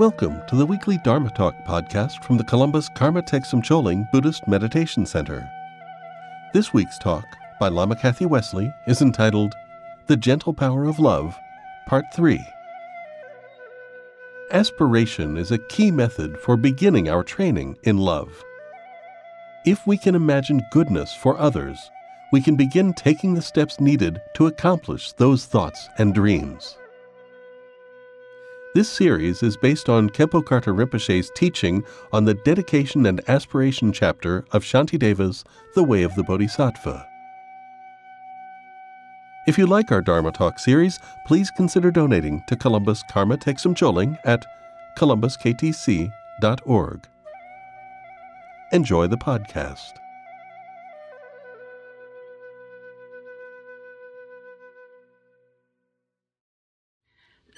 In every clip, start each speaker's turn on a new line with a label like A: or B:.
A: Welcome to the weekly Dharma Talk podcast from the Columbus Karma Thegsum Choling Buddhist Meditation Center. This week's talk by Lama Kathy Wesley is entitled The Gentle Power of Love, Part 3. Aspiration is a key method for beginning our training in love. If we can imagine goodness for others, we can begin taking the steps needed to accomplish those thoughts and dreams. This series is based on Khenpo Karthar Rinpoche's teaching on the dedication and aspiration chapter of Shantideva's The Way of the Bodhisattva. If you like our Dharma Talk series, please consider donating to Columbus Karma Thegsum Choling at columbusktc.org. Enjoy the podcast.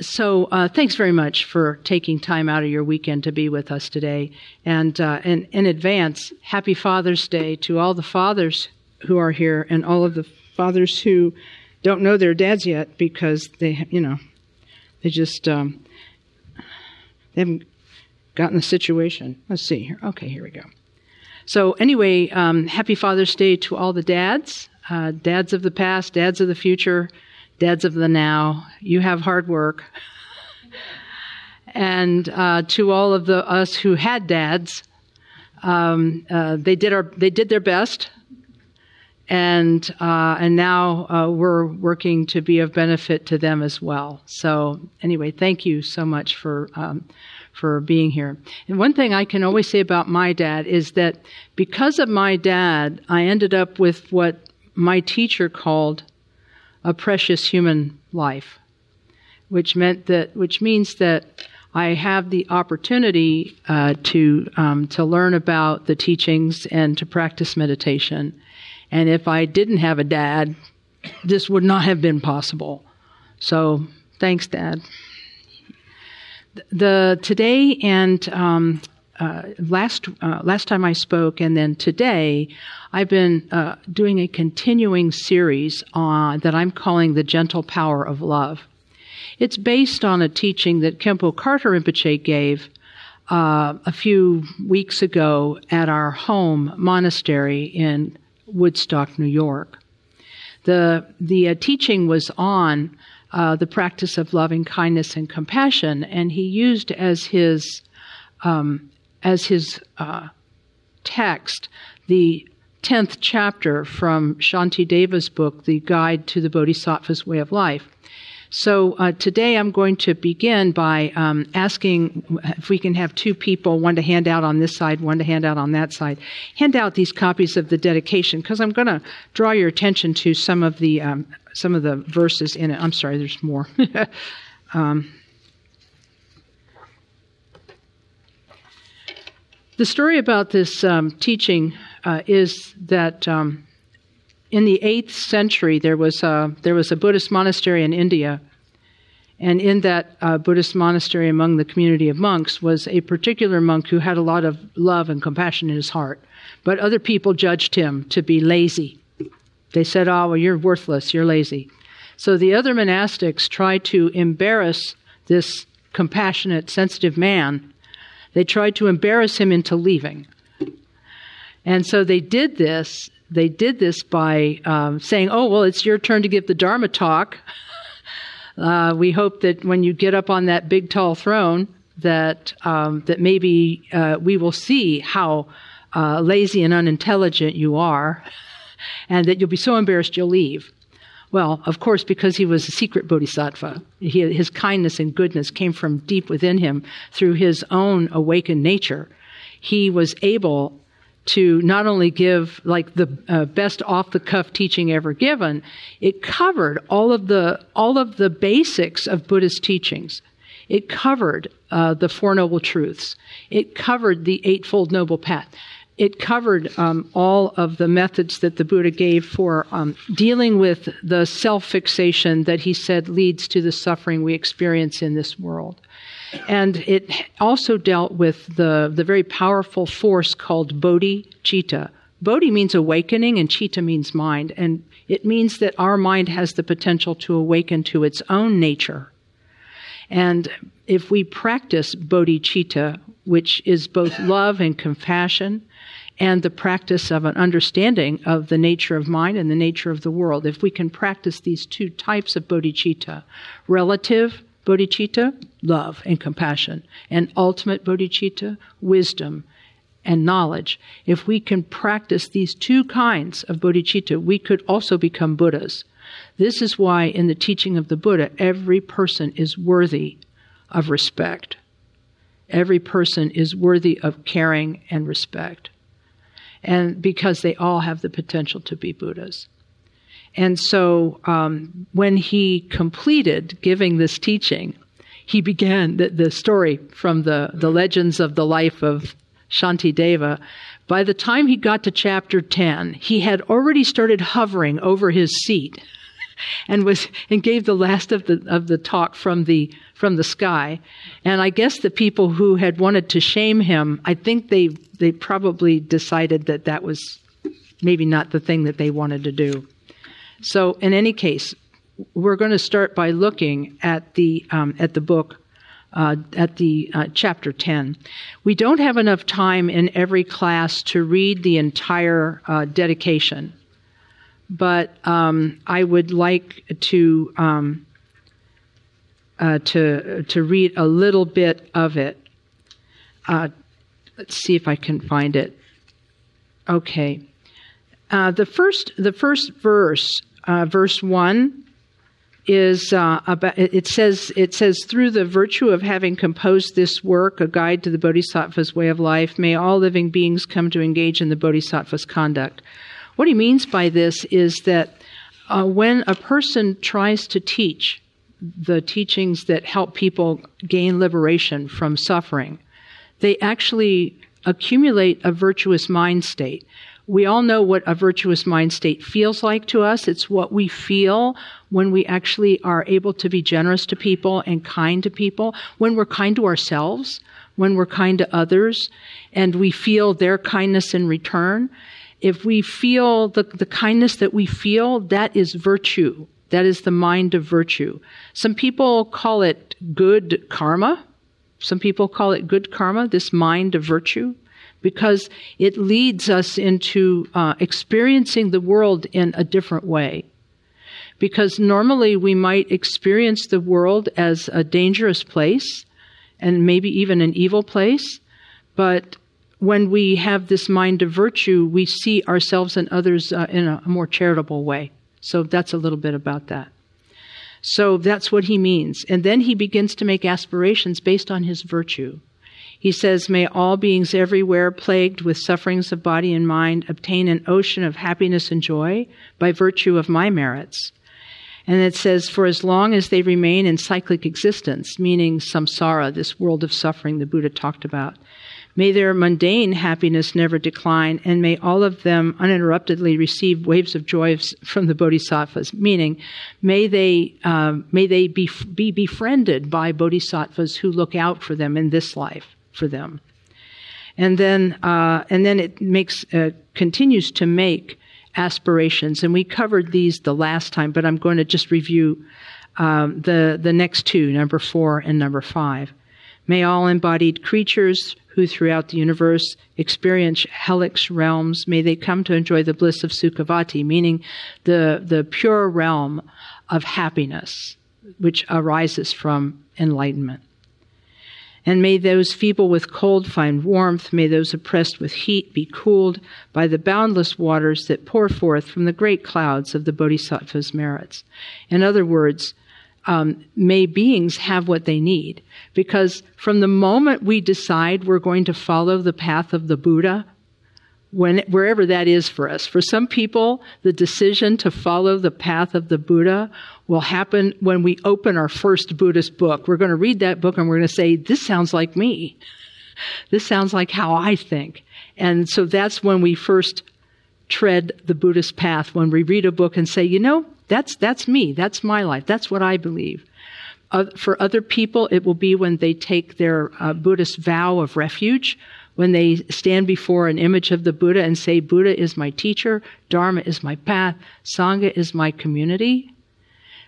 B: So, uh, thanks very much for taking time out of your weekend to be with us today. And uh, in, in advance, happy Father's Day to all the fathers who are here and all of the fathers who don't know their dads yet because they, you know, they just um, they haven't gotten the situation. Let's see here. Okay, here we go. So, anyway, um, happy Father's Day to all the dads, uh, dads of the past, dads of the future dads of the now, you have hard work. and uh, to all of the us who had dads, um, uh, they did our they did their best, and uh, and now uh, we're working to be of benefit to them as well. So anyway, thank you so much for. Um, for being here. And one thing I can always say about my dad is that because of my dad, I ended up with what my teacher called a precious human life, which meant that, which means that I have the opportunity uh, to um, to learn about the teachings and to practice meditation. And if I didn't have a dad, this would not have been possible. So thanks, Dad. The today and um, uh, last uh, last time I spoke, and then today, I've been uh, doing a continuing series on that I'm calling the gentle power of love. It's based on a teaching that Khenpo Karthar Rinpoche gave uh, a few weeks ago at our home monastery in Woodstock, New York. The the uh, teaching was on the practice of loving kindness and compassion, and he used as his um, as his uh, text the 10th chapter from Shantideva's book, The Guide to the Bodhisattva's Way of Life. So uh, today I'm going to begin by um, asking if we can have two people, one to hand out on this side, one to hand out on that side. Hand out these copies of the dedication because I'm going to draw your attention to some of the um, some of the verses in it. I'm sorry, there's more. um, The story about this um, teaching uh, is that um, in the eighth century there was a, there was a Buddhist monastery in India, and in that uh, Buddhist monastery, among the community of monks, was a particular monk who had a lot of love and compassion in his heart, but other people judged him to be lazy. They said, "Oh, well, you're worthless. You're lazy." So the other monastics tried to embarrass this compassionate, sensitive man they tried to embarrass him into leaving. And so they did this. They did this by um, saying, "Oh, well, it's your turn to give the Dharma talk. Uh, we hope that when you get up on that big tall throne, that um, that maybe uh, we will see how uh, lazy and unintelligent you are, and that you'll be so embarrassed you'll leave." Well, of course, because he was a secret bodhisattva. He, his kindness and goodness came from deep within him through his own awakened nature. He was able to not only give like the uh, best off the cuff teaching ever given, it covered all of the all of the basics of Buddhist teachings. It covered uh, the Four Noble Truths. It covered the Eightfold Noble Path it covered um, all of the methods that the Buddha gave for um, dealing with the self fixation that he said leads to the suffering we experience in this world. And it also dealt with the, the very powerful force called Bodhi Chitta. Bodhi means awakening, and Chitta means mind. And it means that our mind has the potential to awaken to its own nature And if we practice bodhicitta, which is both love and compassion, and the practice of an understanding of the nature of mind and the nature of the world, if we can practice these two types of bodhicitta, relative bodhicitta, love and compassion, and ultimate bodhicitta, wisdom and knowledge, if we can practice these two kinds of bodhicitta, we could also become Buddhas. This is why in the teaching of the Buddha, every person is worthy of respect. Every person is worthy of caring and respect. And because they all have the potential to be Buddhas. And so um, when he completed giving this teaching, he began the, the story from the, the legends of the life of Shantideva. By the time he got to chapter 10, he had already started hovering over his seat and was and gave the last of the of the talk from the from the sky. And I guess the people who had wanted to shame him, I think they they probably decided that that was maybe not the thing that they wanted to do. So in any case, we're going to start by looking at the um, at the book. Uh, at the uh, chapter 10. We don't have enough time in every class to read the entire uh, dedication but um, I would like to um, uh, to to read a little bit of it. Uh, let's see if I can find it. Okay, uh, the first the first verse, uh, verse one, is uh, about. It says it says through the virtue of having composed this work, a guide to the Bodhisattva's way of life, may all living beings come to engage in the Bodhisattva's conduct. What he means by this is that uh, when a person tries to teach the teachings that help people gain liberation from suffering, they actually accumulate a virtuous mind state. We all know what a virtuous mind state feels like to us. It's what we feel when we actually are able to be generous to people and kind to people, when we're kind to ourselves, when we're kind to others, and we feel their kindness in return if we feel the, the kindness that we feel, that is virtue. That is the mind of virtue. Some people call it good karma. Some people call it good karma, this mind of virtue, because it leads us into uh, experiencing the world in a different way. Because normally we might experience the world as a dangerous place and maybe even an evil place, but when we have this mind of virtue, we see ourselves and others uh, in a, a more charitable way. So that's a little bit about that. So that's what he means. And then he begins to make aspirations based on his virtue. He says, May all beings everywhere plagued with sufferings of body and mind obtain an ocean of happiness and joy by virtue of my merits. And it says, For as long as they remain in cyclic existence, meaning samsara, this world of suffering the Buddha talked about, May their mundane happiness never decline, and may all of them uninterruptedly receive waves of joy from the bodhisattvas. Meaning, may they um, may they be be befriended by bodhisattvas who look out for them in this life for them. And then uh, and then it makes uh, continues to make aspirations, and we covered these the last time, but I'm going to just review um, the the next two, number four and number five. May all embodied creatures who throughout the universe experience hellish realms, may they come to enjoy the bliss of Sukhavati, meaning the, the pure realm of happiness which arises from enlightenment. And may those feeble with cold find warmth, may those oppressed with heat be cooled by the boundless waters that pour forth from the great clouds of the Bodhisattva's merits. In other words, um, may beings have what they need. Because from the moment we decide we're going to follow the path of the Buddha, when, wherever that is for us. For some people, the decision to follow the path of the Buddha will happen when we open our first Buddhist book. We're going to read that book and we're going to say, this sounds like me. This sounds like how I think. And so that's when we first tread the Buddhist path, when we read a book and say, you know, that's, that's me. That's my life. That's what I believe. Uh, for other people, it will be when they take their uh, Buddhist vow of refuge, when they stand before an image of the Buddha and say, Buddha is my teacher, Dharma is my path, Sangha is my community.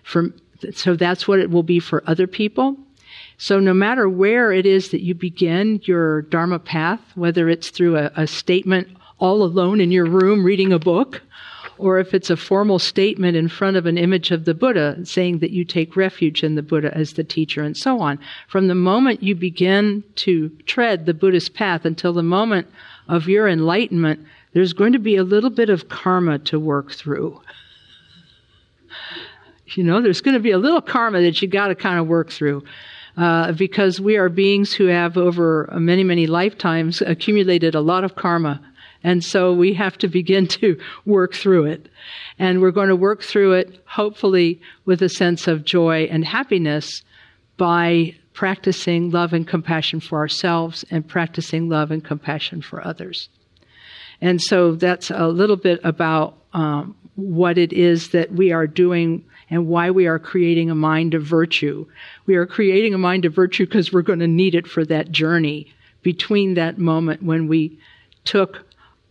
B: For, so that's what it will be for other people. So, no matter where it is that you begin your Dharma path, whether it's through a, a statement all alone in your room reading a book, or if it's a formal statement in front of an image of the Buddha saying that you take refuge in the Buddha as the teacher and so on. From the moment you begin to tread the Buddhist path until the moment of your enlightenment, there's going to be a little bit of karma to work through. You know, there's going to be a little karma that you got to kind of work through. Uh, because we are beings who have over many, many lifetimes accumulated a lot of karma and so we have to begin to work through it. And we're going to work through it, hopefully, with a sense of joy and happiness by practicing love and compassion for ourselves and practicing love and compassion for others. And so that's a little bit about um, what it is that we are doing and why we are creating a mind of virtue. We are creating a mind of virtue because we're going to need it for that journey between that moment when we took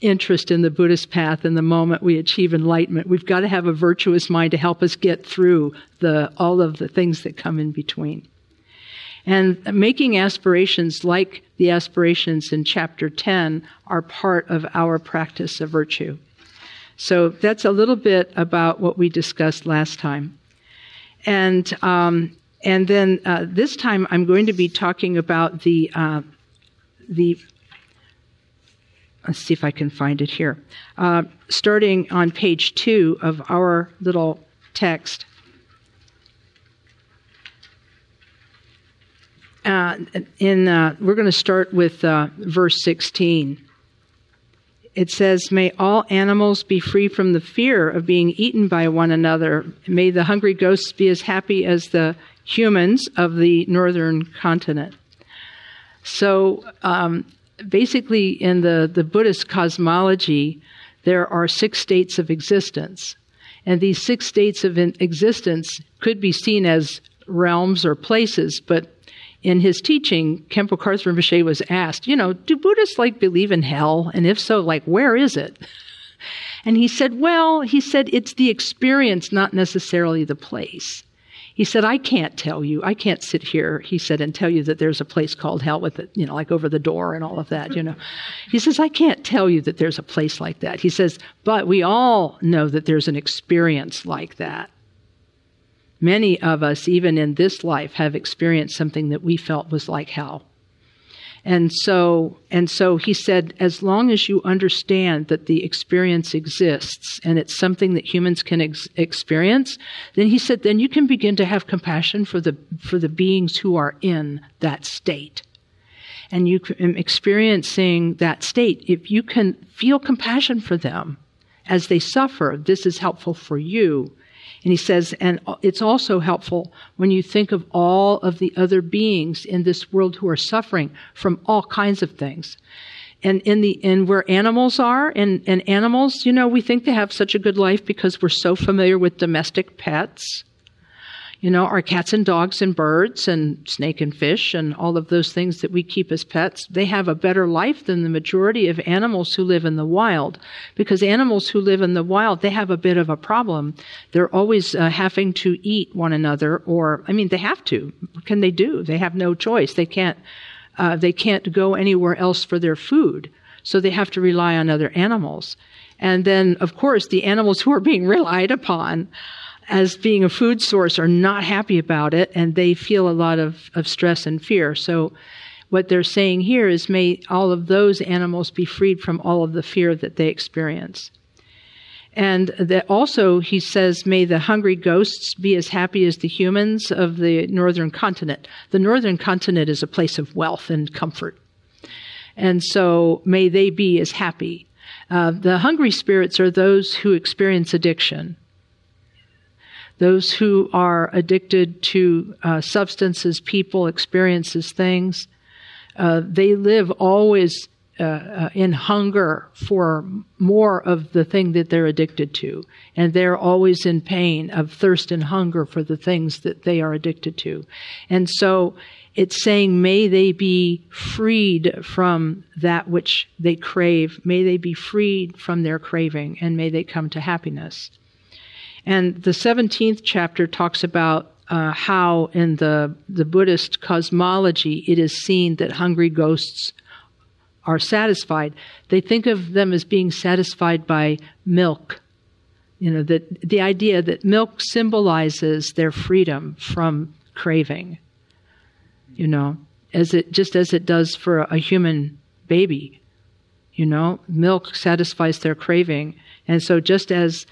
B: interest in the Buddhist path and the moment we achieve enlightenment. We've got to have a virtuous mind to help us get through the, all of the things that come in between. And making aspirations like the aspirations in chapter 10 are part of our practice of virtue. So that's a little bit about what we discussed last time. And, um, and then uh, this time I'm going to be talking about the, uh, the let's see if I can find it here. Uh, starting on page two of our little text. Uh, in uh, we're going to start with uh, verse 16. It says, "May all animals be free from the fear of being eaten by one another. May the hungry ghosts be as happy as the humans of the northern continent." So um, basically, in the, the Buddhist cosmology, there are six states of existence. And these six states of existence could be seen as realms or places, but in his teaching, Khenpo Karthar Rinpoche was asked, you know, do Buddhists like believe in hell? And if so, like, where is it? And he said, well, he said, it's the experience, not necessarily the place. He said, I can't tell you. I can't sit here, he said, and tell you that there's a place called hell with it, you know, like over the door and all of that, you know. He says, I can't tell you that there's a place like that. He says, but we all know that there's an experience like that. Many of us, even in this life, have experienced something that we felt was like hell. And so, and so he said, as long as you understand that the experience exists and it's something that humans can ex- experience, then he said, then you can begin to have compassion for the, for the beings who are in that state. And you can um, experiencing that state. If you can feel compassion for them as they suffer, this is helpful for you and he says, and it's also helpful when you think of all of the other beings in this world who are suffering from all kinds of things. And in the, in where animals are, and, and animals, you know, we think they have such a good life because we're so familiar with domestic pets you know, our cats and dogs and birds and snake and fish and all of those things that we keep as pets, they have a better life than the majority of animals who live in the wild. Because animals who live in the wild, they have a bit of a problem. They're always uh, having to eat one another, or, I mean, they have to. What can they do? They have no choice. They can't, uh, they can't go anywhere else for their food. So they have to rely on other animals. And then, of course, the animals who are being relied upon, as being a food source are not happy about it and they feel a lot of, of stress and fear. So, what they're saying here is may all of those animals be freed from all of the fear that they experience. And that also, he says, may the hungry ghosts be as happy as the humans of the northern continent. The northern continent is a place of wealth and comfort. And so, may they be as happy. Uh, the hungry spirits are those who experience addiction those who are addicted to uh, substances, people, experiences, things, uh, they live always uh, uh, in hunger for more of the thing that they're addicted to. And they're always in pain of thirst and hunger for the things that they are addicted to. And so it's saying, may they be freed from that which they crave. May they be freed from their craving and may they come to happiness. And the 17th chapter talks about uh, how in the, the Buddhist cosmology it is seen that hungry ghosts are satisfied. They think of them as being satisfied by milk. You know, that the idea that milk symbolizes their freedom from craving. You know, as it just as it does for a human baby. You know, milk satisfies their craving. And so just as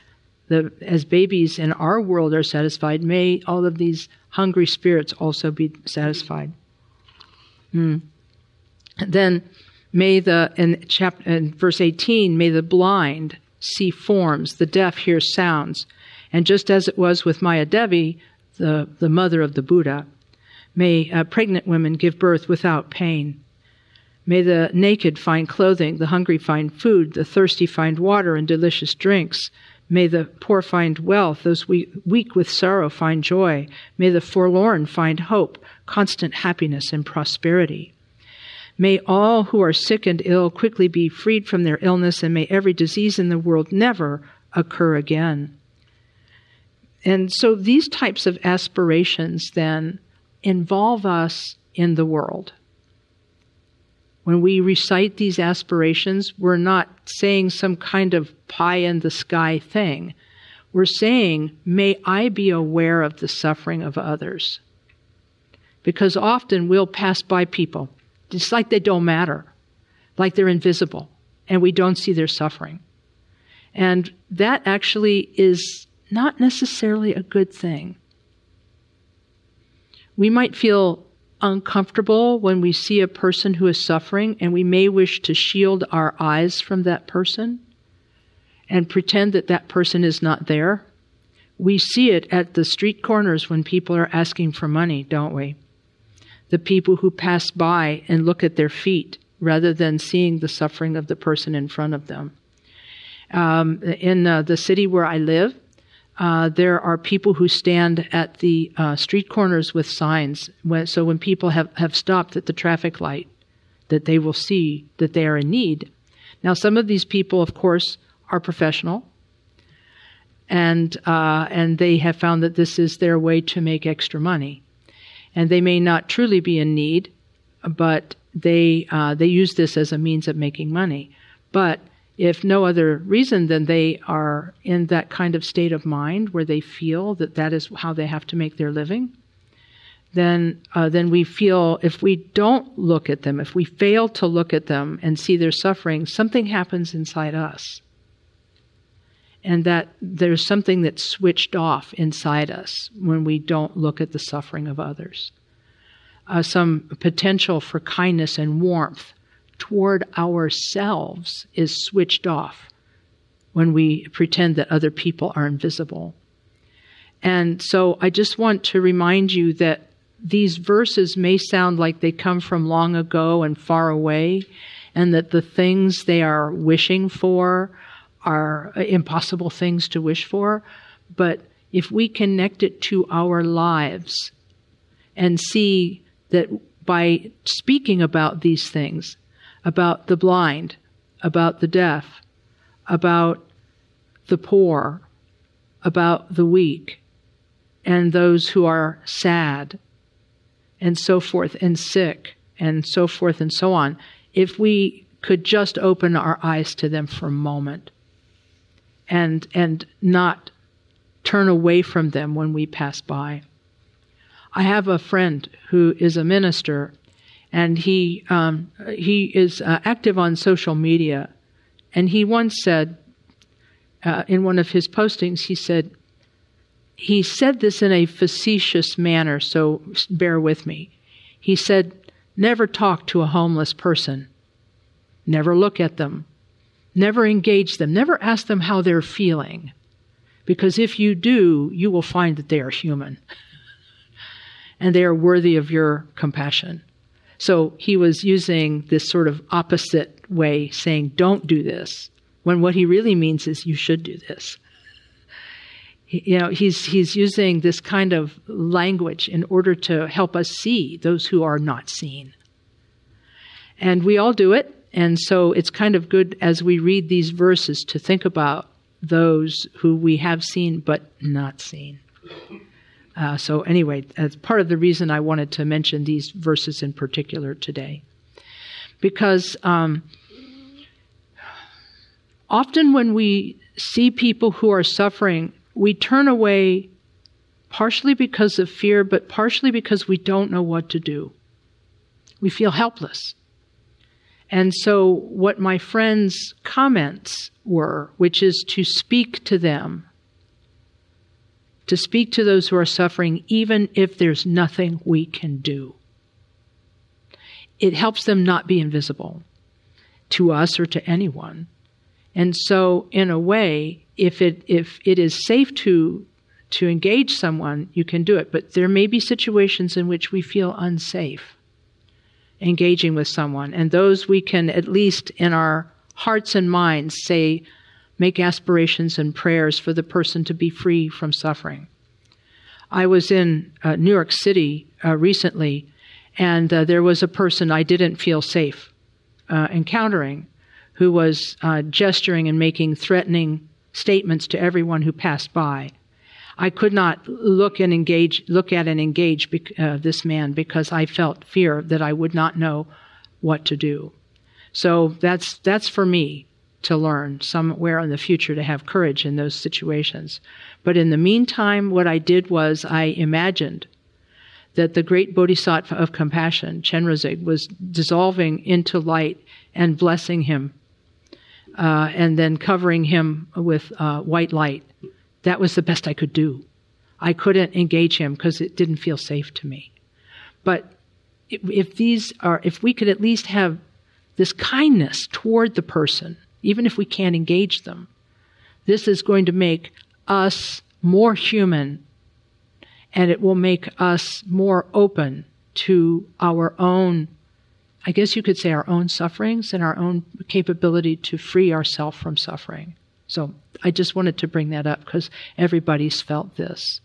B: the as babies in our world are satisfied, may all of these hungry spirits also be satisfied. Mm. Then may the in chapter in verse 18, may the blind see forms, the deaf hear sounds. And just as it was with Maya Devi, the, the mother of the Buddha, may uh, pregnant women give birth without pain. May the naked find clothing, the hungry find food, the thirsty find water and delicious drinks. May the poor find wealth, those weak with sorrow find joy. May the forlorn find hope, constant happiness and prosperity. May all who are sick and ill quickly be freed from their illness, and may every disease in the world never occur again. And so these types of aspirations then involve us in the world. When we recite these aspirations, we're not saying some kind of pie in the sky thing. We're saying, may I be aware of the suffering of others. Because often we'll pass by people, just like they don't matter, like they're invisible, and we don't see their suffering. And that actually is not necessarily a good thing. We might feel uncomfortable when we see a person who is suffering, and we may wish to shield our eyes from that person and pretend that that person is not there. We see it at the street corners when people are asking for money, don't we? The people who pass by and look at their feet rather than seeing the suffering of the person in front of them. Um, in uh, the city where I live, uh, there are people who stand at the uh, street corners with signs. When, so when people have, have stopped at the traffic light, that they will see that they are in need. Now, some of these people, of course, are professional, and uh, and they have found that this is their way to make extra money, and they may not truly be in need, but they uh, they use this as a means of making money. But if no other reason than they are in that kind of state of mind where they feel that that is how they have to make their living, then uh, then we feel if we don't look at them, if we fail to look at them and see their suffering, something happens inside us, and that there's something that's switched off inside us when we don't look at the suffering of others. Uh, some potential for kindness and warmth toward ourselves is switched off when we pretend that other people are invisible. And so I just want to remind you that these verses may sound like they come from long ago and far away, and that the things they are wishing for are impossible things to wish for. But if we connect it to our lives and see that by speaking about these things, about the blind, about the deaf, about the poor, about the weak, and those who are sad, and so forth, and sick, and so forth and so on, if we could just open our eyes to them for a moment and, and not turn away from them when we pass by. I have a friend who is a minister and he um, he is uh, active on social media. And he once said uh, in one of his postings, he said he said this in a facetious manner, so bear with me. He said, "Never talk to a homeless person. Never look at them. Never engage them. Never ask them how they're feeling." Because if you do, you will find that they are human and they are worthy of your compassion. So he was using this sort of opposite way, saying, don't do this, when what he really means is you should do this. you know, he's, he's using this kind of language in order to help us see those who are not seen. And we all do it. And so it's kind of good as we read these verses to think about those who we have seen but not seen. Uh, so, anyway, that's part of the reason I wanted to mention these verses in particular today. Because um, often when we see people who are suffering, we turn away partially because of fear, but partially because we don't know what to do. We feel helpless. And so, what my friend's comments were, which is to speak to them, to speak to those who are suffering, even if there's nothing we can do. It helps them not be invisible to us or to anyone. And so, in a way, if it, if it is safe to, to engage someone, you can do it. But there may be situations in which we feel unsafe engaging with someone. And those we can, at least in our hearts and minds, say, make aspirations and prayers for the person to be free from suffering. I was in uh, New York City uh, recently, and uh, there was a person I didn't feel safe uh, encountering who was uh, gesturing and making threatening statements to everyone who passed by. I could not look and engage, look at and engage uh, this man because I felt fear that I would not know what to do. So that's that's for me to learn somewhere in the future to have courage in those situations. But in the meantime, what I did was I imagined that the great bodhisattva of compassion, Chenrezig, was dissolving into light and blessing him, uh, and then covering him with uh, white light that was the best I could do. I couldn't engage him because it didn't feel safe to me. But if these are, if we could at least have this kindness toward the person, even if we can't engage them, this is going to make us more human and it will make us more open to our own, I guess you could say, our own sufferings and our own capability to free ourselves from suffering. So I just wanted to bring that up because everybody's felt this.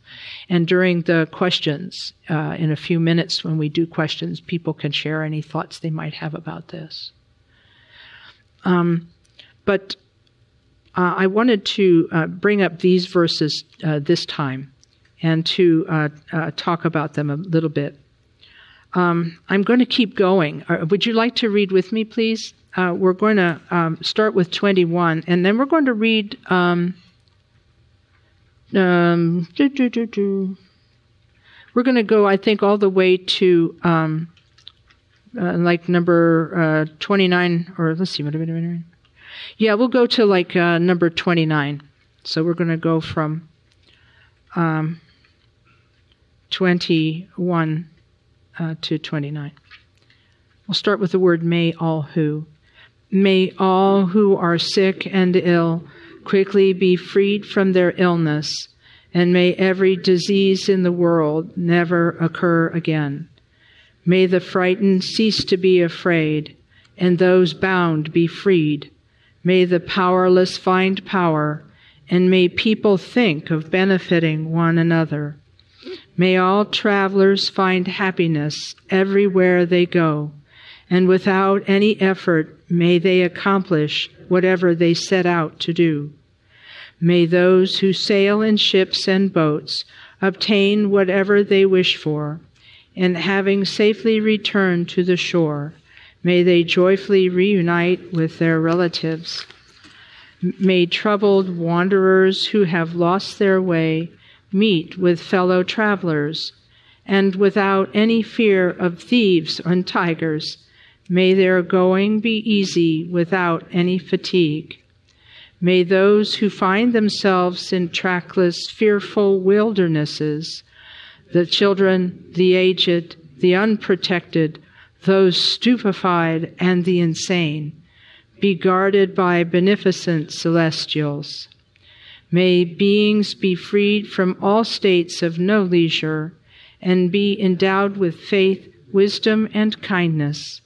B: And during the questions, uh, in a few minutes when we do questions, people can share any thoughts they might have about this. Um, but uh, I wanted to uh, bring up these verses uh, this time and to uh, uh, talk about them a little bit. Um, I'm going to keep going. would you like to read with me, please? we're going to um, start with 21, and then we're going to read. Um, um, we're going to go, I think, all the way to um, uh, like number uh, 29, or let's see, what are we Yeah, we'll go to like uh, number 29. So we're going to go from um, 21 uh, to 29. We'll start with the word may all who. May all who are sick and ill quickly be freed from their illness, and may every disease in the world never occur again. May the frightened cease to be afraid, and those bound be freed. May the powerless find power, and may people think of benefiting one another. May all travelers find happiness everywhere they go and without any effort may they accomplish whatever they set out to do. May those who sail in ships and boats obtain whatever they wish for, and having safely returned to the shore, may they joyfully reunite with their relatives. May troubled wanderers who have lost their way meet with fellow travelers, and without any fear of thieves and tigers, May their going be easy without any fatigue. May those who find themselves in trackless, fearful wildernesses, the children, the aged, the unprotected, those stupefied, and the insane, be guarded by beneficent celestials. May beings be freed from all states of no leisure and be endowed with faith, wisdom, and kindness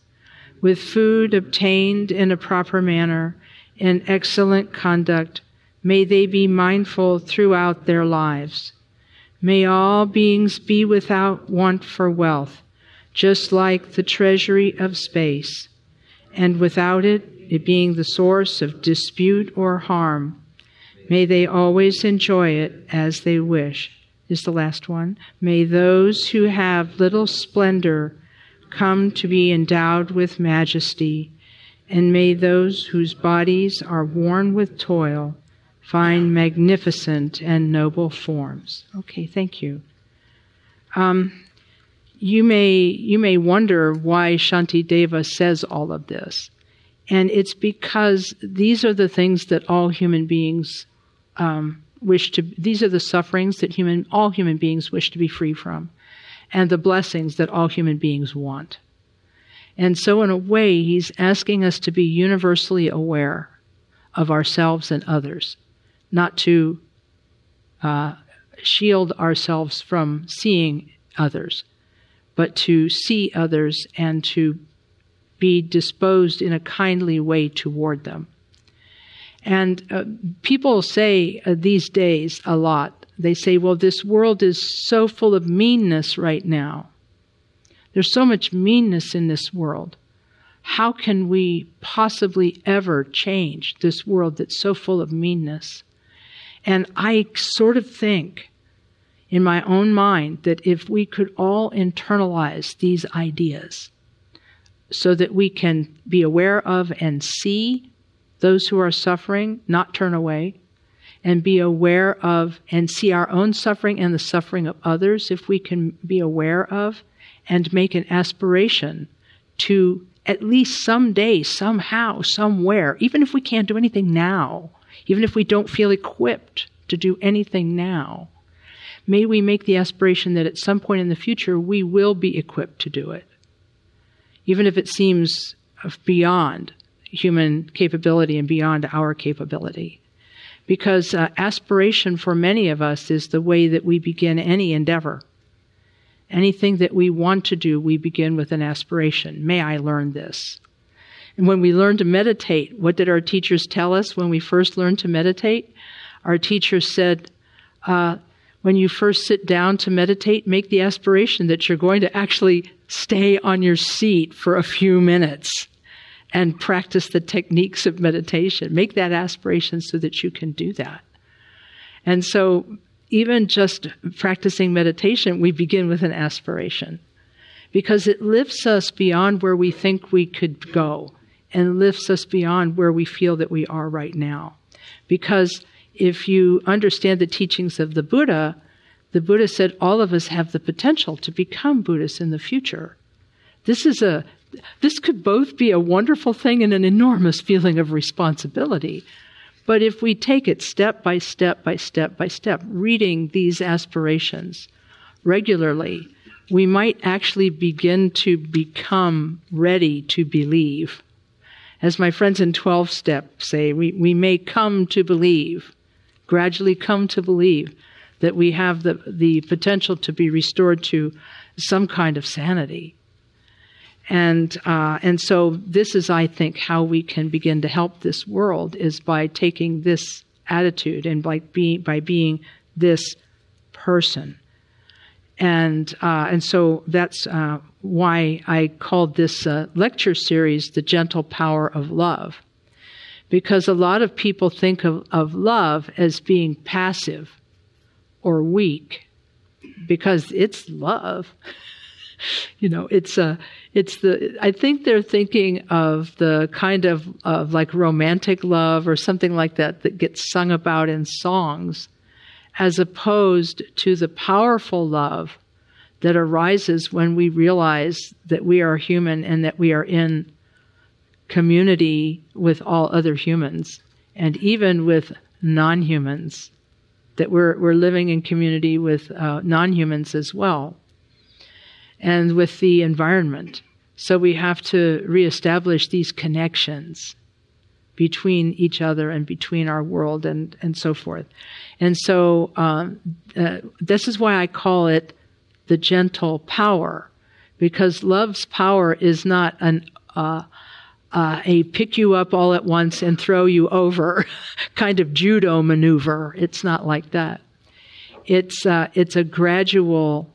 B: with food obtained in a proper manner and excellent conduct, may they be mindful throughout their lives. May all beings be without want for wealth, just like the treasury of space, and without it, it being the source of dispute or harm. May they always enjoy it as they wish. is the last one. May those who have little splendor come to be endowed with majesty, and may those whose bodies are worn with toil find magnificent and noble forms. Okay, thank you. Um, you may you may wonder why Shantideva says all of this, and it's because these are the things that all human beings um, wish to. These are the sufferings that human all human beings wish to be free from, and the blessings that all human beings want. And so, in a way, he's asking us to be universally aware of ourselves and others, not to uh, shield ourselves from seeing others, but to see others and to be disposed in a kindly way toward them. And uh, people say uh, these days a lot, they say, well, this world is so full of meanness right now. There's so much meanness in this world. How can we possibly ever change this world that's so full of meanness? And I sort of think in my own mind that if we could all internalize these ideas so that we can be aware of and see those who are suffering, not turn away, and be aware of and see our own suffering and the suffering of others, if we can be aware of and make an aspiration to at least someday, somehow, somewhere, even if we can't do anything now, even if we don't feel equipped to do anything now, may we make the aspiration that at some point in the future we will be equipped to do it, even if it seems beyond human capability and beyond our capability. Because uh, aspiration for many of us is the way that we begin any endeavor. Anything that we want to do, we begin with an aspiration. May I learn this? And when we learn to meditate, what did our teachers tell us when we first learned to meditate? Our teachers said, uh, when you first sit down to meditate, make the aspiration that you're going to actually stay on your seat for a few minutes and practice the techniques of meditation. Make that aspiration so that you can do that. And so, even just practicing meditation, we begin with an aspiration because it lifts us beyond where we think we could go and lifts us beyond where we feel that we are right now. Because if you understand the teachings of the Buddha, the Buddha said all of us have the potential to become Buddhists in the future. This is a this could both be a wonderful thing and an enormous feeling of responsibility. But if we take it step by step by step by step, reading these aspirations regularly, we might actually begin to become ready to believe. As my friends in 12 step say, we, we may come to believe, gradually come to believe that we have the, the potential to be restored to some kind of sanity. And uh, and so this is, I think, how we can begin to help this world is by taking this attitude and by being by being this person. And uh, and so that's uh, why I called this uh, lecture series "The Gentle Power of Love," because a lot of people think of, of love as being passive or weak, because it's love. you know, it's a, it's the, I think they're thinking of the kind of, of like romantic love or something like that that gets sung about in songs, as opposed to the powerful love that arises when we realize that we are human and that we are in community with all other humans and even with non humans, that we're, we're living in community with uh, non humans as well and with the environment. So we have to reestablish these connections between each other and between our world and, and so forth. And so um, uh, this is why I call it the gentle power, because love's power is not an uh, uh, a pick you up all at once and throw you over kind of judo maneuver. It's not like that. It's uh, it's a gradual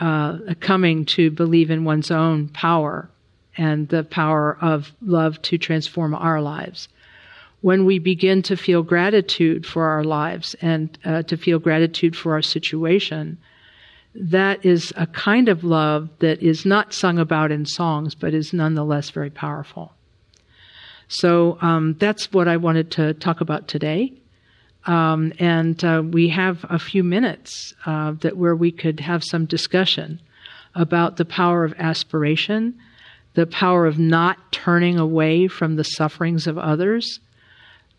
B: uh, coming to believe in one's own power and the power of love to transform our lives. when we begin to feel gratitude for our lives and uh, to feel gratitude for our situation, that is a kind of love that is not sung about in songs, but is nonetheless very powerful. So um, that's what I wanted to talk about today. Um, and uh, we have a few minutes uh, that where we could have some discussion about the power of aspiration, the power of not turning away from the sufferings of others,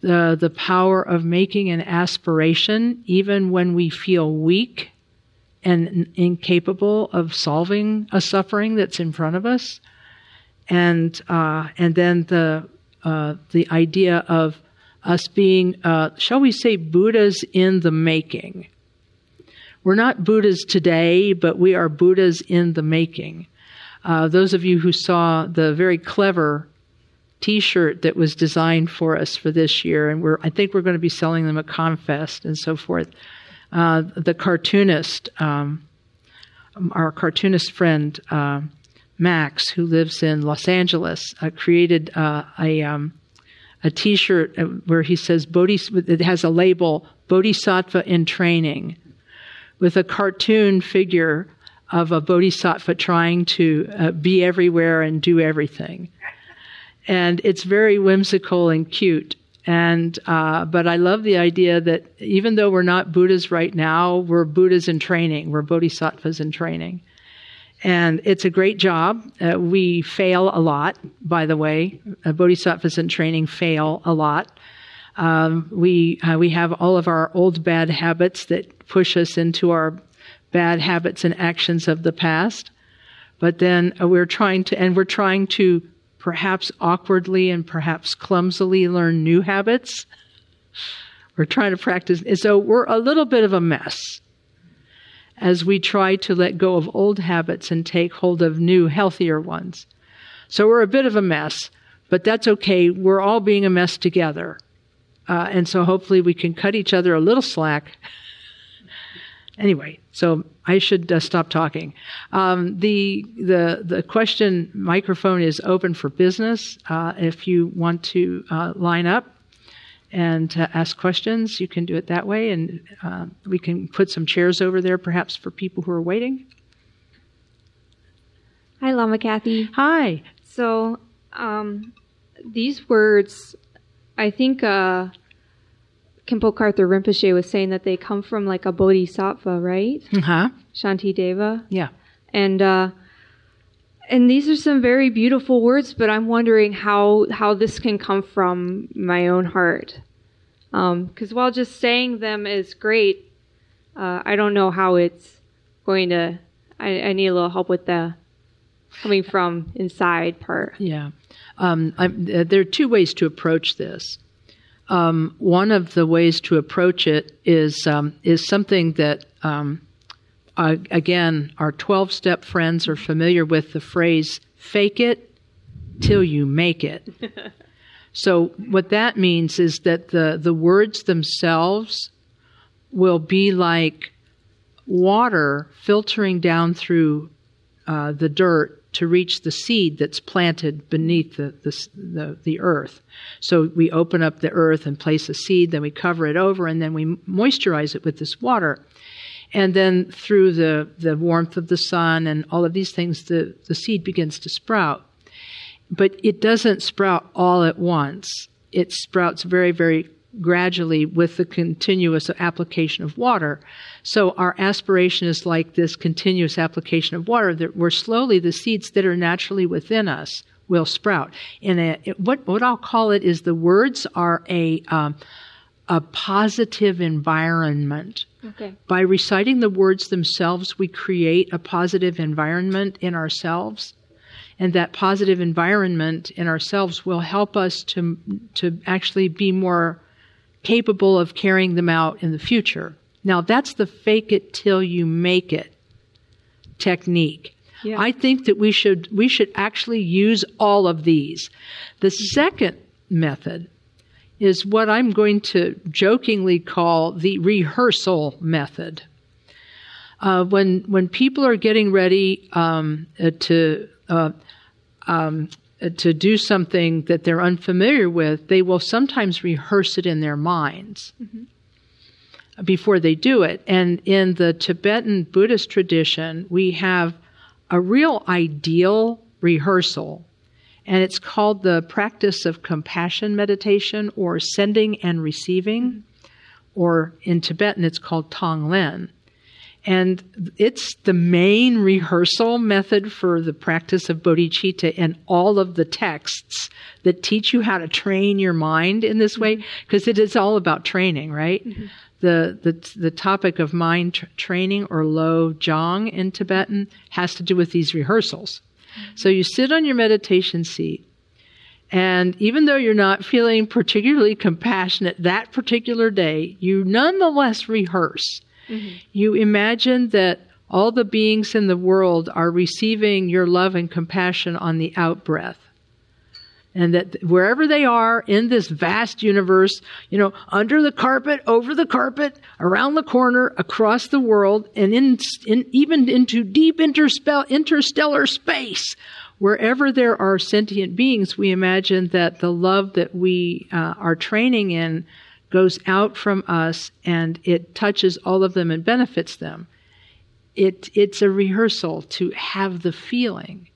B: the the power of making an aspiration even when we feel weak and incapable of solving a suffering that's in front of us, and uh, and then the uh, the idea of us being, uh, shall we say, Buddhas in the making. We're not Buddhas today, but we are Buddhas in the making. Uh, those of you who saw the very clever T-shirt that was designed for us for this year, and we're I think we're going to be selling them at Confest and so forth. Uh, the cartoonist, um, our cartoonist friend uh, Max, who lives in Los Angeles, uh, created uh, a um, a T-shirt uh, where he says Bodhis- it has a label Bodhisattva in training, with a cartoon figure of a bodhisattva trying to be everywhere and do everything. And it's very whimsical and cute. And uh, but I love the idea that even though we're not Buddhas right now, we're Buddhas in training. We're bodhisattvas in training, and it's a great job. Uh, we fail a lot, by the way. Uh, bodhisattvas in training fail a lot. Um, we uh, we have all of our old bad habits that push us into our bad habits and actions of the past. But then we're trying to, and we're trying to perhaps awkwardly and perhaps clumsily learn new habits. We're trying to practice. And So we're a little bit of a mess as we try to let go of old habits and take hold of new, healthier ones. So we're a bit of a mess, but that's okay. We're all being a mess together. Uh, and so hopefully we can cut each other a little slack. Anyway, so I should uh, stop talking. Um, the the the question microphone is open for business. Uh, if you want to uh, line up and uh, ask questions, you can do it that way, and uh, we can put some chairs over there, perhaps for people who are waiting.
C: Hi, Lama Kathy.
B: Hi.
C: So, um, these words, I think Khenpo Karthar Rinpoche was saying that they come from like a bodhisattva, right?
B: Uh-huh.
C: Shantideva.
B: Yeah.
C: And uh, and these are some very beautiful words, but I'm wondering how how this can come from my own heart. Because um, while just saying them is great, uh, I don't know how it's going to. I, I, need a little help with the coming from inside part.
B: Yeah, um, uh, there are two ways to approach this. Um, one of the ways to approach it is um, is something that um, uh, again our twelve step friends are familiar with the phrase "fake it till you make it." so what that means is that the the words themselves will be like water filtering down through uh, the dirt to reach the seed that's planted beneath the, the, the, the, earth. So we open up the earth and place a seed, then we cover it over, and then we moisturize it with this water. And then through the, the warmth of the sun and all of these things, the, the seed begins to sprout. But it doesn't sprout all at once. It sprouts very, very gradually with the continuous application of water. So our aspiration is like this continuous application of water that where slowly the seeds that are naturally within us will sprout. And a, what what I'll call it is the words are a um, a positive environment.
C: Okay.
B: By reciting the words themselves, we create a positive environment in ourselves. And that positive environment in ourselves will help us to, to actually be more capable of carrying them out in the future. Now, that's the fake it till you make it technique. Yeah. I think that we should we should actually use all of these. The second method is what I'm going to jokingly call the rehearsal method. Uh, when when people are getting ready um, uh, to uh, um, to do something that they're unfamiliar with, they will sometimes rehearse it in their minds mm-hmm. before they do it. And in the Tibetan Buddhist tradition, we have a real ideal rehearsal, and it's called the practice of compassion meditation or sending and receiving, mm-hmm. or in Tibetan, it's called Tonglen. And it's the main rehearsal method for the practice of bodhicitta in all of the texts that teach you how to train your mind in this way, because it is all about training, right? Mm-hmm. The, the, the topic of mind tra- training or lo jong in Tibetan has to do with these rehearsals. Mm-hmm. So you sit on your meditation seat, and even though you're not feeling particularly compassionate that particular day, you nonetheless rehearse Mm-hmm. You imagine that all the beings in the world are receiving your love and compassion on the out breath. And that wherever they are in this vast universe, you know, under the carpet, over the carpet, around the corner, across the world, and in, in even into deep interstellar space, wherever there are sentient beings, we imagine that the love that we uh, are training in goes out from us and it touches all of them and benefits them. It, it's a rehearsal to have the feeling.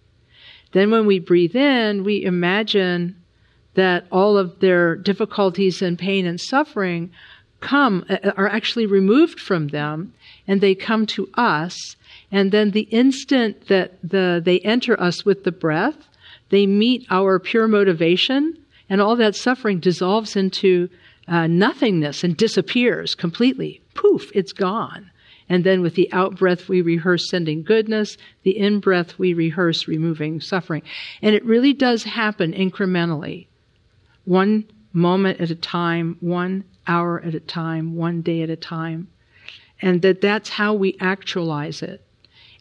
B: Then when we breathe in, we imagine that all of their difficulties and pain and suffering come, uh, are actually removed from them and they come to us. And then the instant that the, they enter us with the breath, they meet our pure motivation and all that suffering dissolves into uh, nothingness and disappears completely. Poof, it's gone. And then with the out breath, we rehearse sending goodness. The in breath, we rehearse removing suffering. And it really does happen incrementally. One moment at a time, one hour at a time, one day at a time. And that that's how we actualize it.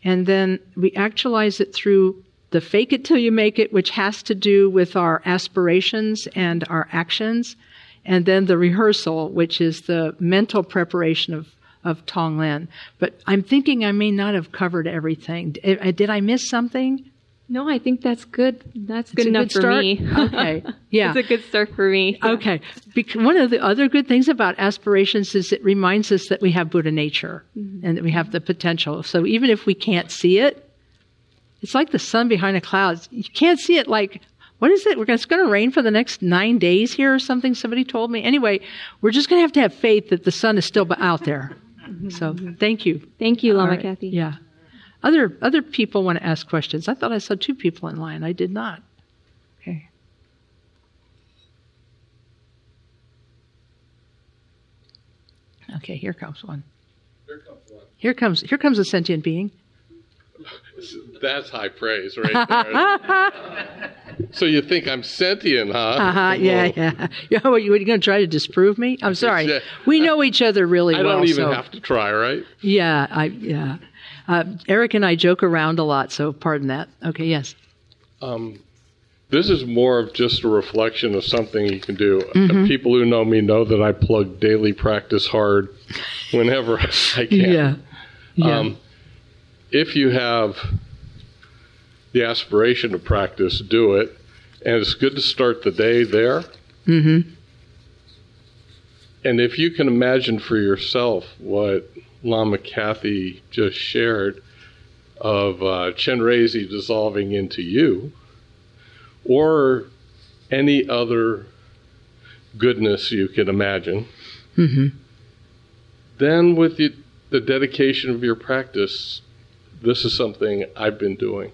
B: And then we actualize it through the fake it till you make it, which has to do with our aspirations and our actions and then the rehearsal, which is the mental preparation of of Tonglen. But I'm thinking I may not have covered everything. Did I miss something?
C: No, I think that's good. That's good enough
B: good
C: for me.
B: Okay, yeah,
C: it's a good start for me.
B: Yeah. Okay, because one of the other good things about aspirations is it reminds us that we have Buddha nature mm-hmm. and that we have the potential. So even if we can't see it, it's like the sun behind the clouds. You can't see it like what is it? We're it's going to rain for the next nine days here or something. Somebody told me. Anyway, we're just going to have to have faith that the sun is still out there. So thank you.
C: Thank you, Lama right. Kathy.
B: Yeah. Other other people want to ask questions. I thought I saw two people in line. I did not. Okay. Okay, here comes one.
D: Here comes one.
B: Here comes here comes a sentient being.
D: That's high praise right there. so you think I'm sentient, huh?
B: Uh-huh, yeah, yeah. yeah. Are you going to try to disprove me? I'm sorry. We know each other really
D: I
B: well.
D: I don't even
B: so.
D: have to try, right?
B: Yeah, I yeah. Uh, Eric and I joke around a lot, so pardon that. Okay, yes.
D: Um, this is more of just a reflection of something you can do. Mm-hmm. People who know me know that I plug daily practice hard whenever I can.
B: Yeah. yeah.
D: Um, if you have the aspiration to practice, do it. And it's good to start the day there.
B: Mm-hmm.
D: And if you can imagine for yourself what Lama Kathy just shared of uh, Chenrezi dissolving into you, or any other goodness you can imagine,
B: mm-hmm.
D: then with the, the dedication of your practice, this is something I've been doing.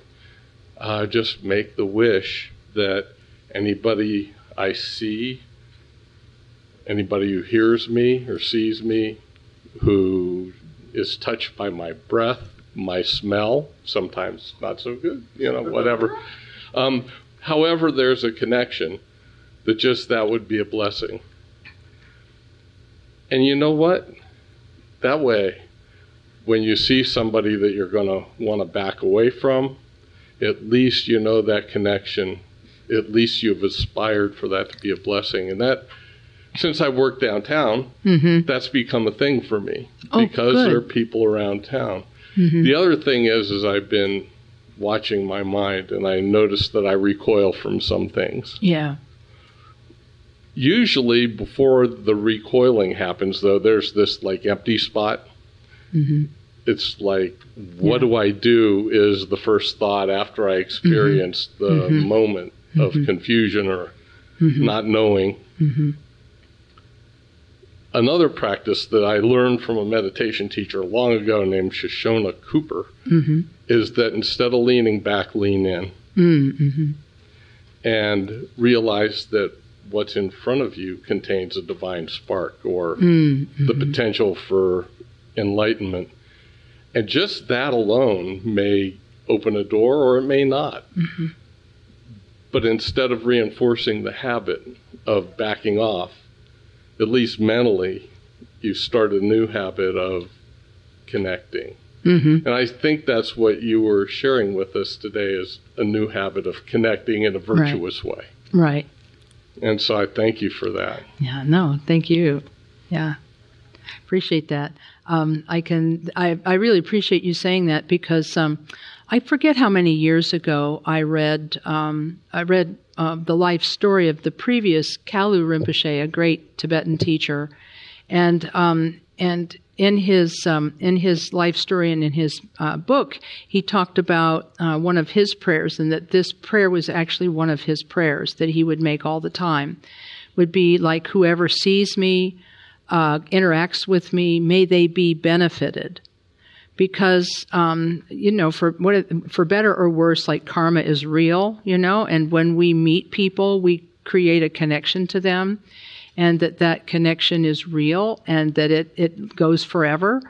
D: Uh, just make the wish that anybody I see, anybody who hears me or sees me, who is touched by my breath, my smell, sometimes not so good, you know, whatever. Um, however, there's a connection that just that would be a blessing. And you know what? That way, when you see somebody that you're going to want to back away from, at least you know that connection. At least you've aspired for that to be a blessing. And that, since I work downtown,
B: mm-hmm.
D: that's become a thing for me
B: oh,
D: because
B: good.
D: there are people around town.
B: Mm-hmm.
D: The other thing is, is I've been watching my mind, and I notice that I recoil from some things.
B: Yeah.
D: Usually, before the recoiling happens, though, there's this like empty spot.
B: Mm-hmm.
D: It's like, what
B: Yeah.
D: do I do? Is the first thought after I experience the
B: Mhm.
D: moment of
B: Mhm.
D: confusion or
B: Mm-hmm.
D: not knowing.
B: Mm-hmm.
D: Another practice that I learned from a meditation teacher long ago named Shoshona Cooper
B: Mm-hmm.
D: is that instead of leaning back, lean in
B: Mm-hmm.
D: and realize that what's in front of you contains a divine spark or
B: Mm-hmm.
D: the potential for enlightenment. And just that alone may open a door or it may not.
B: Mhm.
D: But instead of reinforcing the habit of backing off, at least mentally, you start a new habit of connecting.
B: Mm-hmm.
D: And I think that's what you were sharing with us today is a new habit of connecting in a virtuous way.
B: Right.
D: And so I thank you for that.
B: Yeah, no, thank you. Yeah, appreciate that. Um, I can, I, I really appreciate you saying that because um, I forget how many years ago I read, um, I read uh, the life story of the previous Kalu Rinpoche, a great Tibetan teacher, and um, and in his um, in his life story and in his uh, book, he talked about uh, one of his prayers, and that this prayer was actually one of his prayers that he would make all the time. Would be like whoever sees me, uh, interacts with me, may they be benefited. Because um, you know, for what for better or worse, like karma is real, you know, and when we meet people, we create a connection to them and that that connection is real and that it, it goes forever.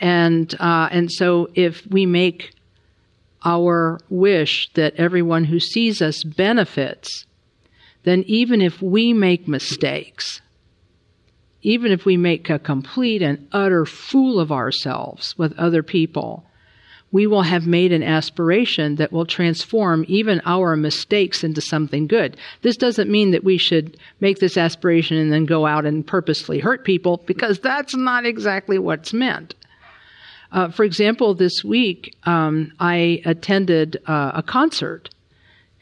B: And, uh, and so if we make our wish that everyone who sees us benefits, then even if we make mistakes, even if we make a complete and utter fool of ourselves with other people, we will have made an aspiration that will transform even our mistakes into something good. This doesn't mean that we should make this aspiration and then go out and purposely hurt people, because that's not exactly what's meant. Uh, for example, this week um, I attended uh, a concert,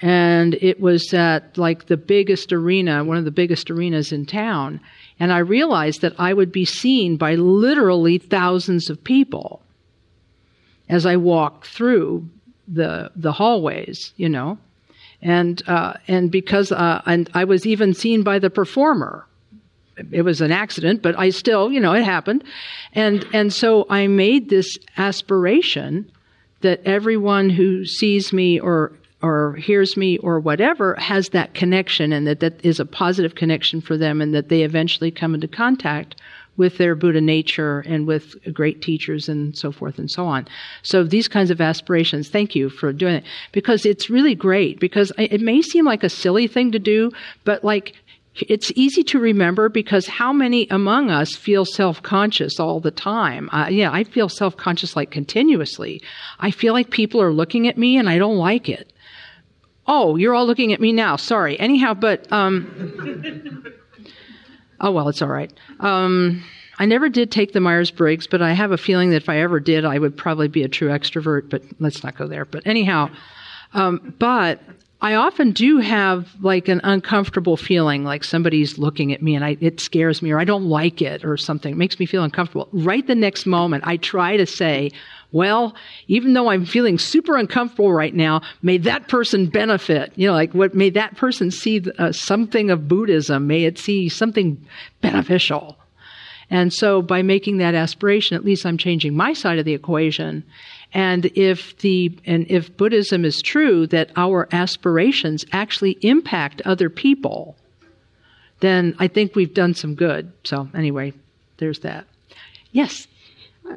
B: and it was at like the biggest arena, one of the biggest arenas in town, and I realized that I would be seen by literally thousands of people as I walked through the the hallways, you know, and uh, and because uh, and I was even seen by the performer. It was an accident, but I still, you know, it happened, and and so I made this aspiration that everyone who sees me or or hears me or whatever has that connection and that that is a positive connection for them and that they eventually come into contact with their Buddha nature and with great teachers and so forth and so on. So these kinds of aspirations, thank you for doing it because it's really great because it may seem like a silly thing to do, but like it's easy to remember because how many among us feel self-conscious all the time? Uh, yeah, I feel self-conscious like continuously. I feel like people are looking at me and I don't like it. Oh, you're all looking at me now. Sorry. Anyhow, but um, oh well, it's all right. Um, I never did take the Myers Briggs, but I have a feeling that if I ever did, I would probably be a true extrovert. But let's not go there. But anyhow, um, but I often do have like an uncomfortable feeling, like somebody's looking at me and I, it scares me, or I don't like it, or something. It makes me feel uncomfortable. Right the next moment, I try to say, well, even though I'm feeling super uncomfortable right now, may that person benefit. You know, like what, may that person see uh, something of Buddhism. May it see something beneficial. And so by making that aspiration, at least I'm changing my side of the equation. And if the, and if Buddhism is true that our aspirations actually impact other people, then I think we've done some good. So anyway, there's that. Yes.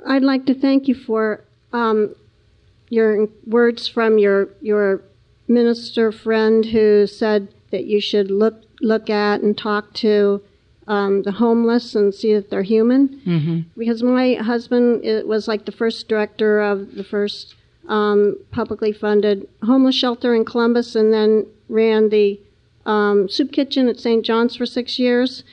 E: I'd like to thank you for um, your words from your your minister friend who said that you should look look at and talk to um, the homeless and see that they're human.
B: Mm-hmm.
E: Because my husband it was like the first director of the first um, publicly funded homeless shelter in Columbus, and then ran the um, soup kitchen at St. John's for six years.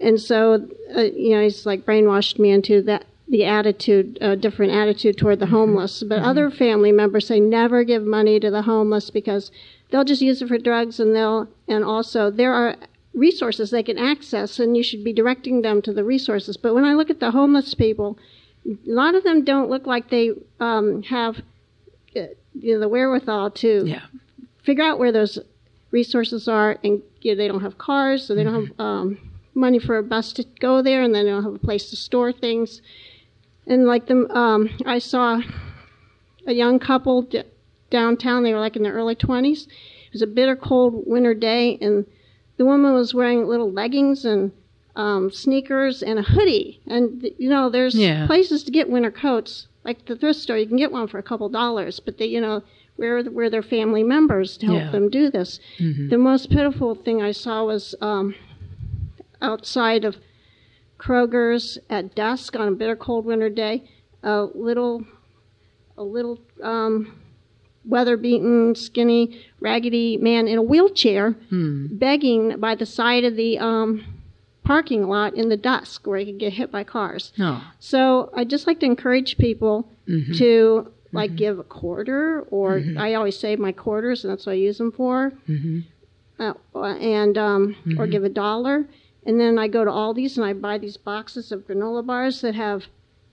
E: And so, uh, you know, he's like brainwashed me into that the attitude, a different attitude toward the homeless. But other family members say never give money to the homeless because they'll just use it for drugs and they'll, and also there are resources they can access and you should be directing them to the resources. But when I look at the homeless people, a lot of them don't look like they um, have uh, you know, the wherewithal to
B: Yeah.
E: figure out where those resources are and you know, they don't have cars so they don't have um, money for a bus to go there and then they don't have a place to store things and like them um, i saw a young couple d- downtown they were like in their early 20s it was a bitter cold winter day and the woman was wearing little leggings and um, sneakers and a hoodie and you know there's
B: Yeah.
E: places to get winter coats like the thrift store you can get one for a couple dollars but they you know where where their family members to help
B: Yeah.
E: them do this the most pitiful thing I saw was um, outside of Kroger's at dusk on a bitter cold winter day. A little, a little um, weather-beaten, skinny, raggedy man in a wheelchair begging by the side of the um, parking lot in the dusk where he could get hit by cars.
B: No.
E: So I just like to encourage people to like give a quarter, or I always save my quarters, and that's what I use them for. Uh, and um, or give a dollar, and then I go to Aldi's and I buy these boxes of granola bars that have,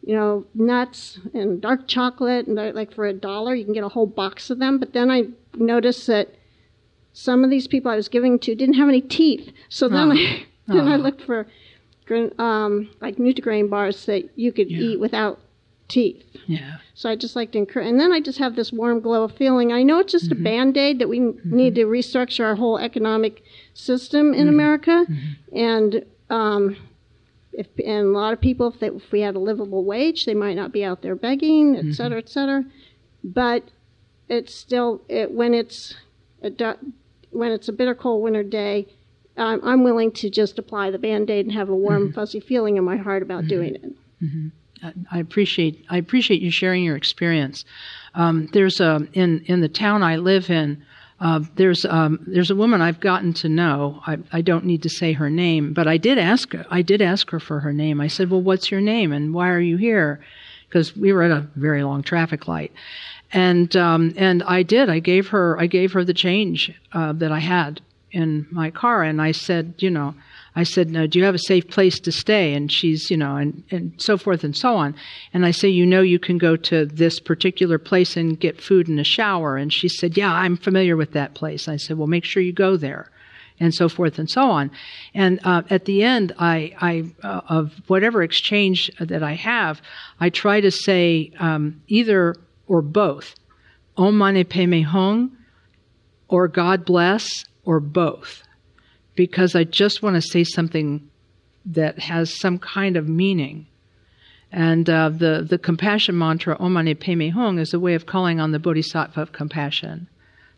E: you know, nuts and dark chocolate, and they're like for a dollar you can get a whole box of them. But then I noticed that some of these people I was giving to didn't have any teeth, so then
B: Oh.
E: I then I
B: Oh.
E: looked for um, like Nutri-Grain bars that you could
B: Yeah.
E: eat without teeth.
B: Yeah.
E: So I just like to encourage, and then I just have this warm glow of feeling. I know it's just
B: Mm-hmm.
E: a band aid that we n need to restructure our whole economic system
B: Mm-hmm.
E: in America, and um, if and a lot of people, if, they, if we had a livable wage, they might not be out there begging,
B: Mm-hmm.
E: et cetera, et cetera. But it's still it, when it's a when it's a bitter cold winter day. I'm I'm willing to just apply the band aid and have a warm,
B: Mm-hmm.
E: fuzzy feeling in my heart about doing it.
B: I- I appreciate I appreciate you sharing your experience. Um, there's a in in the town I live in. Uh, there's um, there's a woman I've gotten to know. I, I don't need to say her name, but I did ask her. I did ask her for her name. I said, "Well, what's your name and why are you here?" Because we were at a very long traffic light, and um, and I did. I gave her I gave her the change uh, that I had in my car, and I said, you know, I said, no, do you have a safe place to stay? And she's, you know, and, and so forth and so on. And I say, you know, you can go to this particular place and get food and a shower. And she said, yeah, I'm familiar with that place. I said, well, make sure you go there. And so forth and so on. And uh, at the end, I, I uh, of whatever exchange that I have, I try to say um, either or both. Om mani padme hung, or God bless, or both because I just want to say something that has some kind of meaning. And uh, the, the compassion mantra, Om Mani Padme Hung, is a way of calling on the bodhisattva of compassion.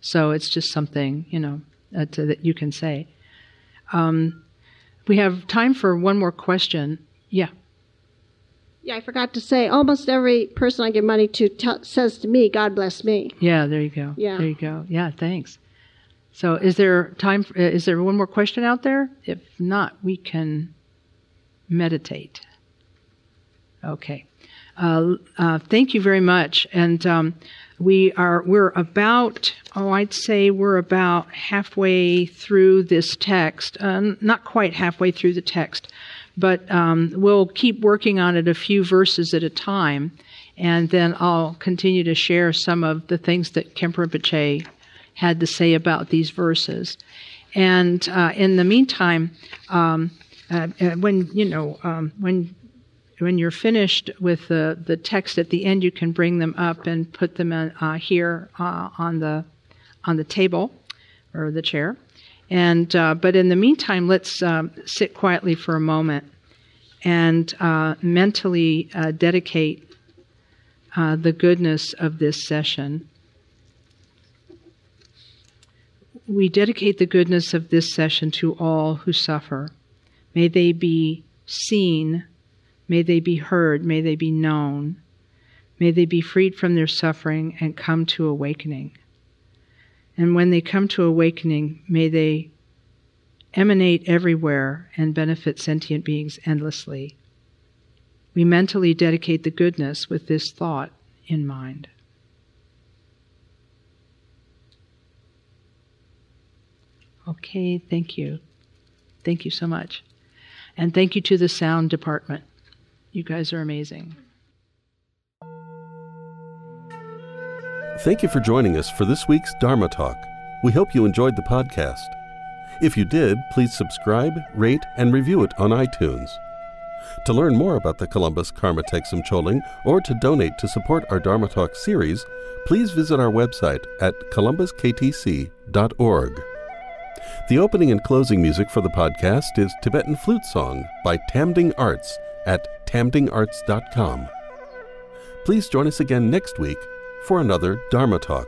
B: So it's just something, you know, uh, to, that you can say. Um, we have time for one more question. Yeah.
E: Yeah, I forgot to say, almost every person I give money to t- says to me, God bless me.
B: Yeah, there you go.
E: Yeah.
B: There you go. Yeah, thanks. So is there time, for, is there one more question out there? If not, we can meditate. Okay. Uh, uh, thank you very much. And um, we are we're about oh I'd say we're about halfway through this text. Uh, not quite halfway through the text, but um, we'll keep working on it a few verses at a time, and then I'll continue to share some of the things that Khenpo Rinpoche had to say about these verses. And uh, in the meantime, um, uh, uh, when you know um, when when you're finished with the, the text at the end, you can bring them up and put them in, uh, here uh, on the on the table or the chair. And uh, but in the meantime, let's um, sit quietly for a moment and mentally dedicate the goodness of this session. We dedicate the goodness of this session to all who suffer. May they be seen May they be heard. May they be known. May they be freed from their suffering and come to awakening. And when they come to awakening, may they emanate everywhere and benefit sentient beings endlessly. we mentally dedicate the goodness with this thought in mind. Okay, thank you. Thank you so much. And thank you to the sound department. You guys are amazing.
A: Thank you for joining us for this week's Dharma Talk. We hope you enjoyed the podcast. If you did, please subscribe, rate, and review it on iTunes. To learn more about the Columbus Karma Thegsum Choling or to donate to support our Dharma Talk series, please visit our website at columbusktc.org. The opening and closing music for the podcast is Tibetan Flute Song by Tamding Arts at tamdingarts.com. Please join us again next week for another Dharma Talk.